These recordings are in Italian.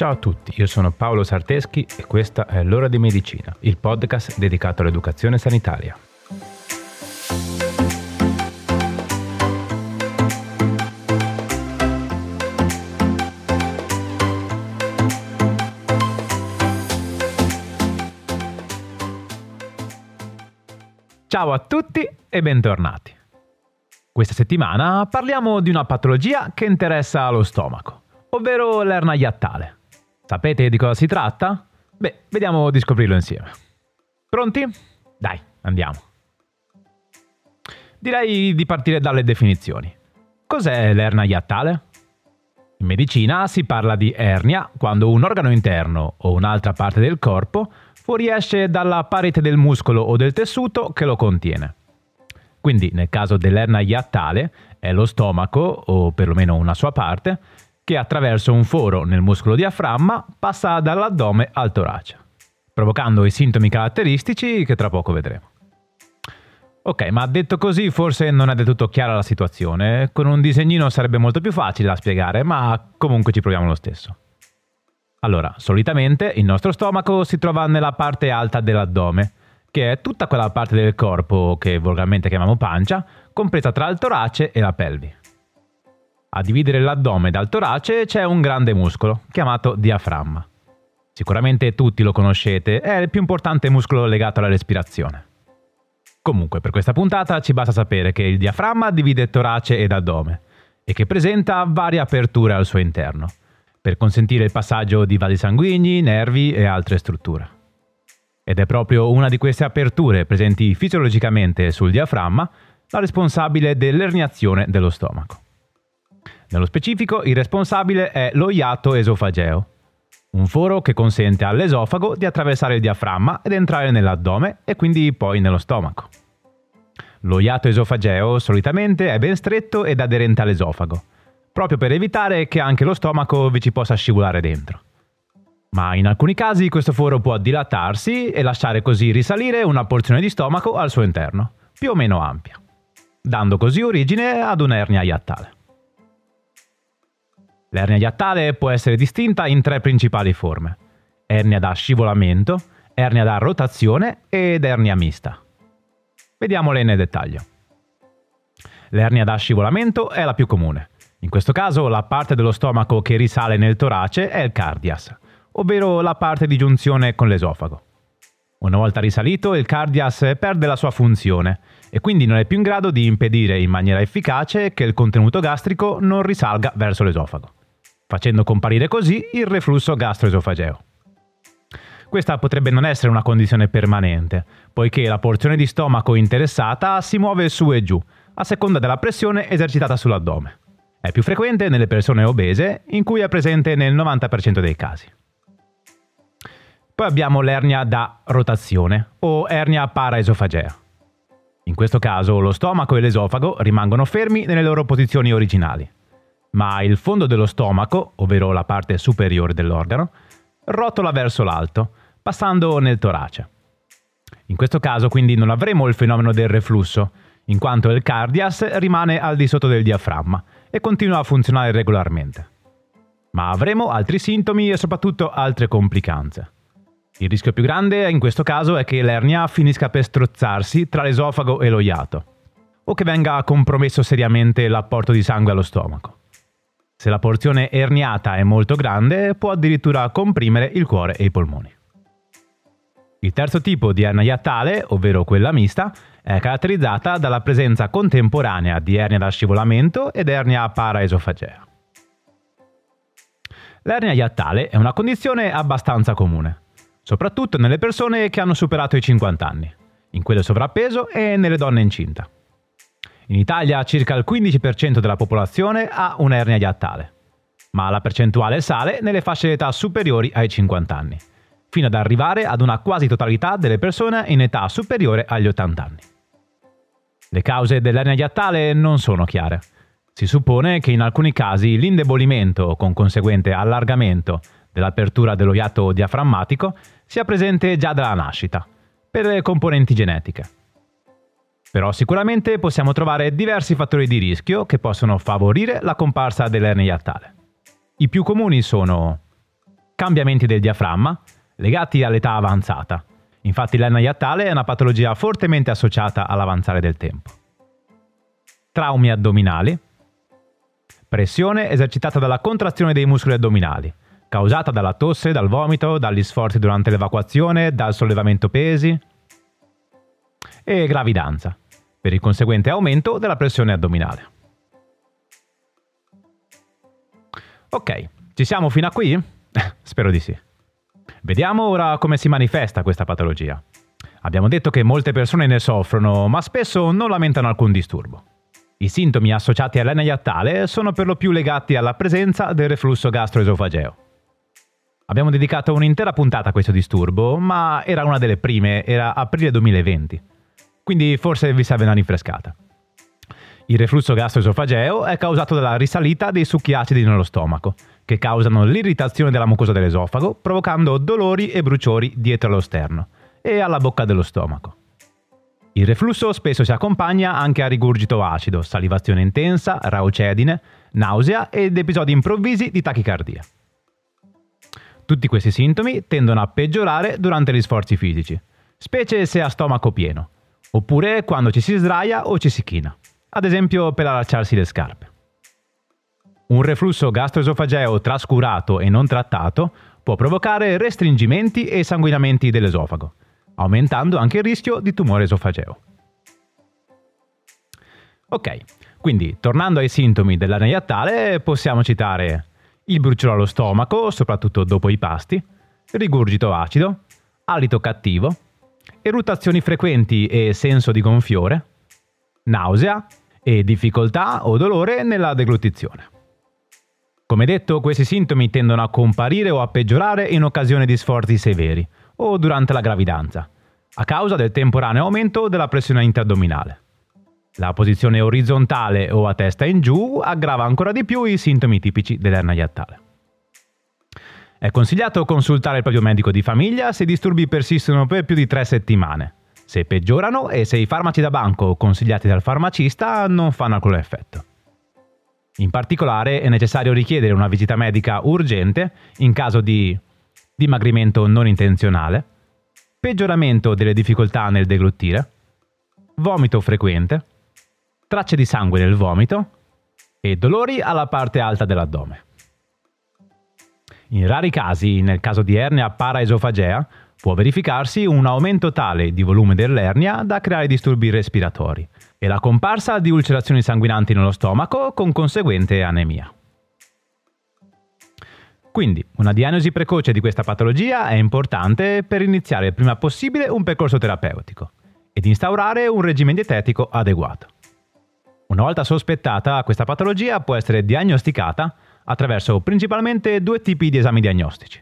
Ciao a tutti, io sono Paolo Sarteschi e questa è L'ora di medicina, il podcast dedicato all'educazione sanitaria. Ciao a tutti e bentornati. Questa settimana parliamo di una patologia che interessa lo stomaco, ovvero l'ernia iattale. Sapete di cosa si tratta? Beh, vediamo di scoprirlo insieme. Pronti? Dai, andiamo. Direi di partire dalle definizioni. Cos'è l'ernia iattale? In medicina si parla di ernia quando un organo interno o un'altra parte del corpo fuoriesce dalla parete del muscolo o del tessuto che lo contiene. Quindi nel caso dell'ernia iattale è lo stomaco, o perlomeno una sua parte, che attraverso un foro nel muscolo diaframma passa dall'addome al torace, provocando i sintomi caratteristici che tra poco vedremo. Ok, ma detto così forse non è del tutto chiara la situazione, con un disegnino sarebbe molto più facile da spiegare, ma comunque ci proviamo lo stesso. Allora, solitamente il nostro stomaco si trova nella parte alta dell'addome, che è tutta quella parte del corpo che volgarmente chiamiamo pancia, compresa tra il torace e la pelvi. A dividere l'addome dal torace c'è un grande muscolo, chiamato diaframma. Sicuramente tutti lo conoscete, è il più importante muscolo legato alla respirazione. Comunque, per questa puntata ci basta sapere che il diaframma divide torace ed addome e che presenta varie aperture al suo interno, per consentire il passaggio di vasi sanguigni, nervi e altre strutture. Ed è proprio una di queste aperture presenti fisiologicamente sul diaframma la responsabile dell'erniazione dello stomaco. Nello specifico, il responsabile è lo iato esofageo, un foro che consente all'esofago di attraversare il diaframma ed entrare nell'addome e quindi poi nello stomaco. Lo iato esofageo solitamente è ben stretto ed aderente all'esofago, proprio per evitare che anche lo stomaco vi ci possa scivolare dentro. Ma in alcuni casi questo foro può dilatarsi e lasciare così risalire una porzione di stomaco al suo interno, più o meno ampia, dando così origine ad un'ernia iattale. L'ernia iattale può essere distinta in tre principali forme. Ernia da scivolamento, ernia da rotazione ed ernia mista. Vediamole nel dettaglio. L'ernia da scivolamento è la più comune. In questo caso la parte dello stomaco che risale nel torace è il cardias, ovvero la parte di giunzione con l'esofago. Una volta risalito, il cardias perde la sua funzione e quindi non è più in grado di impedire in maniera efficace che il contenuto gastrico non risalga verso l'esofago facendo comparire così il reflusso gastroesofageo. Questa potrebbe non essere una condizione permanente, poiché la porzione di stomaco interessata si muove su e giù, a seconda della pressione esercitata sull'addome. È più frequente nelle persone obese, in cui è presente nel 90% dei casi. Poi abbiamo l'ernia da rotazione o ernia paraesofagea. In questo caso lo stomaco e l'esofago rimangono fermi nelle loro posizioni originali ma il fondo dello stomaco, ovvero la parte superiore dell'organo, rotola verso l'alto, passando nel torace. In questo caso quindi non avremo il fenomeno del reflusso, in quanto il cardias rimane al di sotto del diaframma e continua a funzionare regolarmente. Ma avremo altri sintomi e soprattutto altre complicanze. Il rischio più grande in questo caso è che l'ernia finisca per strozzarsi tra l'esofago e lo iato, o che venga compromesso seriamente l'apporto di sangue allo stomaco. Se la porzione erniata è molto grande, può addirittura comprimere il cuore e i polmoni. Il terzo tipo di ernia iattale, ovvero quella mista, è caratterizzata dalla presenza contemporanea di ernia da scivolamento ed ernia paraesofagea. L'ernia iattale è una condizione abbastanza comune, soprattutto nelle persone che hanno superato i 50 anni, in quelle sovrappeso e nelle donne incinta. In Italia circa il 15% della popolazione ha un'ernia iattale, ma la percentuale sale nelle fasce d'età superiori ai 50 anni, fino ad arrivare ad una quasi totalità delle persone in età superiore agli 80 anni. Le cause dell'ernia iattale non sono chiare. Si suppone che in alcuni casi l'indebolimento con conseguente allargamento dell'apertura dello iato diaframmatico sia presente già dalla nascita, per componenti genetiche. Però sicuramente possiamo trovare diversi fattori di rischio che possono favorire la comparsa dell'ernia iattale. I più comuni sono cambiamenti del diaframma legati all'età avanzata. Infatti l'ernia iattale è una patologia fortemente associata all'avanzare del tempo. Traumi addominali, pressione esercitata dalla contrazione dei muscoli addominali, causata dalla tosse, dal vomito, dagli sforzi durante l'evacuazione, dal sollevamento pesi e gravidanza, per il conseguente aumento della pressione addominale. Ok, ci siamo fino a qui? Spero di sì. Vediamo ora come si manifesta questa patologia. Abbiamo detto che molte persone ne soffrono, ma spesso non lamentano alcun disturbo. I sintomi associati all'ernia iattale sono per lo più legati alla presenza del reflusso gastroesofageo. Abbiamo dedicato un'intera puntata a questo disturbo, ma era una delle prime, era aprile 2020. Quindi forse vi serve una rinfrescata. Il reflusso gastroesofageo è causato dalla risalita dei succhi acidi nello stomaco, che causano l'irritazione della mucosa dell'esoffago, provocando dolori e bruciori dietro allo sterno e alla bocca dello stomaco. Il reflusso spesso si accompagna anche a rigurgito acido, salivazione intensa, raucedine, nausea ed episodi improvvisi di tachicardia. Tutti questi sintomi tendono a peggiorare durante gli sforzi fisici, specie se ha stomaco pieno, oppure quando ci si sdraia o ci si china, ad esempio per allacciarsi le scarpe. Un reflusso gastroesofageo trascurato e non trattato può provocare restringimenti e sanguinamenti dell'esofago, aumentando anche il rischio di tumore esofageo. Ok, quindi tornando ai sintomi dell'ernia iattale possiamo citare il bruciore allo stomaco, soprattutto dopo i pasti, rigurgito acido, alito cattivo, eruttazioni frequenti e senso di gonfiore, nausea e difficoltà o dolore nella deglutizione. Come detto, questi sintomi tendono a comparire o a peggiorare in occasione di sforzi severi o durante la gravidanza, a causa del temporaneo aumento della pressione interdominale. La posizione orizzontale o a testa in giù aggrava ancora di più i sintomi tipici dell'ernia iattale. È consigliato consultare il proprio medico di famiglia se i disturbi persistono per più di tre settimane, se peggiorano e se i farmaci da banco consigliati dal farmacista non fanno alcun effetto. In particolare è necessario richiedere una visita medica urgente in caso di dimagrimento non intenzionale, peggioramento delle difficoltà nel deglutire, vomito frequente, tracce di sangue nel vomito e dolori alla parte alta dell'addome. In rari casi, nel caso di ernia paraesofagea, può verificarsi un aumento tale di volume dell'ernia da creare disturbi respiratori e la comparsa di ulcerazioni sanguinanti nello stomaco con conseguente anemia. Quindi una diagnosi precoce di questa patologia è importante per iniziare il prima possibile un percorso terapeutico ed instaurare un regime dietetico adeguato. Una volta sospettata, questa patologia può essere diagnosticata attraverso principalmente due tipi di esami diagnostici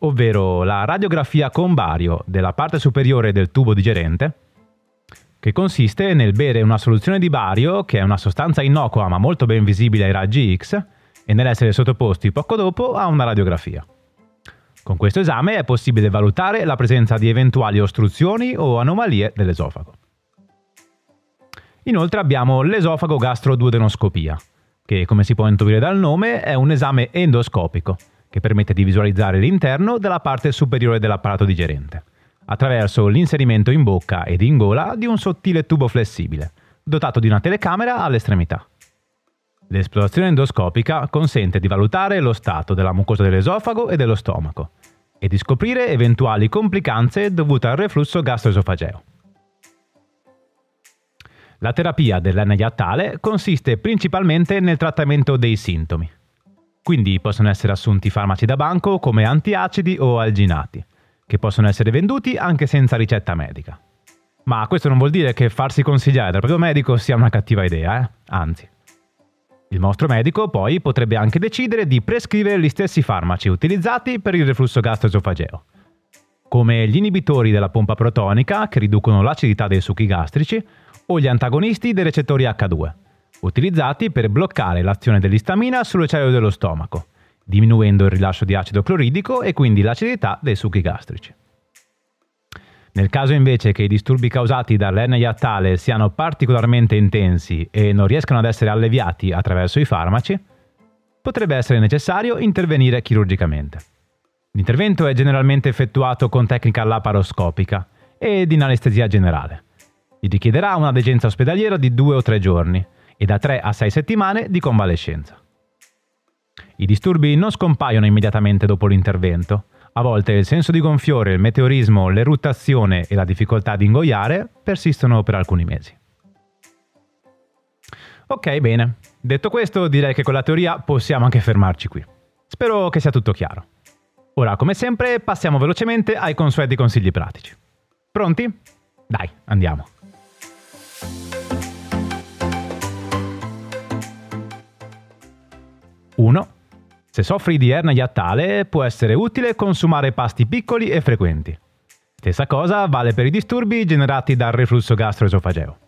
ovvero la radiografia con bario della parte superiore del tubo digerente, che consiste nel bere una soluzione di bario, che è una sostanza innocua ma molto ben visibile ai raggi X, e nell'essere sottoposti poco dopo a una radiografia. Con questo esame è possibile valutare la presenza di eventuali ostruzioni o anomalie dell'esofago. Inoltre abbiamo l'esofago gastroduodenoscopia, che come si può intuire dal nome è un esame endoscopico, che permette di visualizzare l'interno della parte superiore dell'apparato digerente, attraverso l'inserimento in bocca ed in gola di un sottile tubo flessibile, dotato di una telecamera all'estremità. L'esplorazione endoscopica consente di valutare lo stato della mucosa dell'esofago e dello stomaco e di scoprire eventuali complicanze dovute al reflusso gastroesofageo. La terapia dell'ernia iattale consiste principalmente nel trattamento dei sintomi, quindi possono essere assunti farmaci da banco come antiacidi o alginati, che possono essere venduti anche senza ricetta medica. Ma questo non vuol dire che farsi consigliare dal proprio medico sia una cattiva idea, eh? anzi. Il nostro medico poi potrebbe anche decidere di prescrivere gli stessi farmaci utilizzati per il reflusso gastroesofageo, come gli inibitori della pompa protonica che riducono l'acidità dei succhi gastrici o gli antagonisti dei recettori H2, utilizzati per bloccare l'azione dell'istamina sulle cellule dello stomaco, diminuendo il rilascio di acido cloridico e quindi l'acidità dei succhi gastrici. Nel caso invece che i disturbi causati dall'ernia iattale siano particolarmente intensi e non riescano ad essere alleviati attraverso i farmaci, potrebbe essere necessario intervenire chirurgicamente. L'intervento è generalmente effettuato con tecnica laparoscopica ed in anestesia generale. Gli richiederà una degenza ospedaliera di due o tre giorni e da 3 a 6 settimane di convalescenza. I disturbi non scompaiono immediatamente dopo l'intervento. A volte il senso di gonfiore, il meteorismo, l'eruttazione e la difficoltà di ingoiare persistono per alcuni mesi. Ok, bene. Detto questo, direi che con la teoria possiamo anche fermarci qui. Spero che sia tutto chiaro. Ora, come sempre, passiamo velocemente ai consueti consigli pratici. Pronti? Dai, andiamo. Uno. Se soffri di ernia iattale, può essere utile consumare pasti piccoli e frequenti. Stessa cosa vale per i disturbi generati dal reflusso gastroesofageo.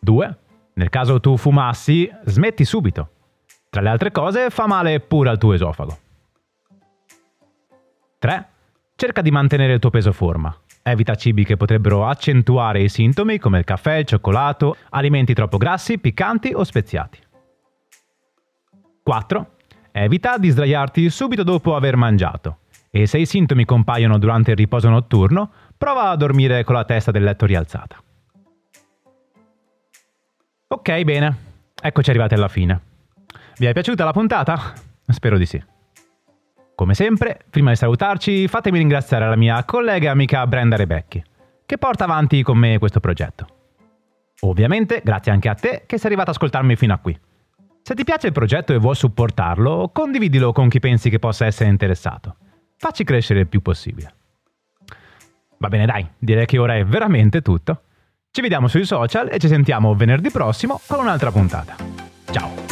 2. Nel caso tu fumassi, smetti subito. Tra le altre cose, fa male pure al tuo esofago. 3. Cerca di mantenere il tuo peso forma. Evita cibi che potrebbero accentuare i sintomi come il caffè, il cioccolato, alimenti troppo grassi, piccanti o speziati. 4. Evita di sdraiarti subito dopo aver mangiato e se i sintomi compaiono durante il riposo notturno, prova a dormire con la testa del letto rialzata. Ok, bene. Eccoci arrivati alla fine. Vi è piaciuta la puntata? Spero di sì. Come sempre, prima di salutarci, fatemi ringraziare la mia collega e amica Brenda Rebecchi, che porta avanti con me questo progetto. Ovviamente, grazie anche a te che sei arrivato ad ascoltarmi fino a qui. Se ti piace il progetto e vuoi supportarlo, condividilo con chi pensi che possa essere interessato. Facci crescere il più possibile. Va bene dai, direi che ora è veramente tutto. Ci vediamo sui social e ci sentiamo venerdì prossimo con un'altra puntata. Ciao!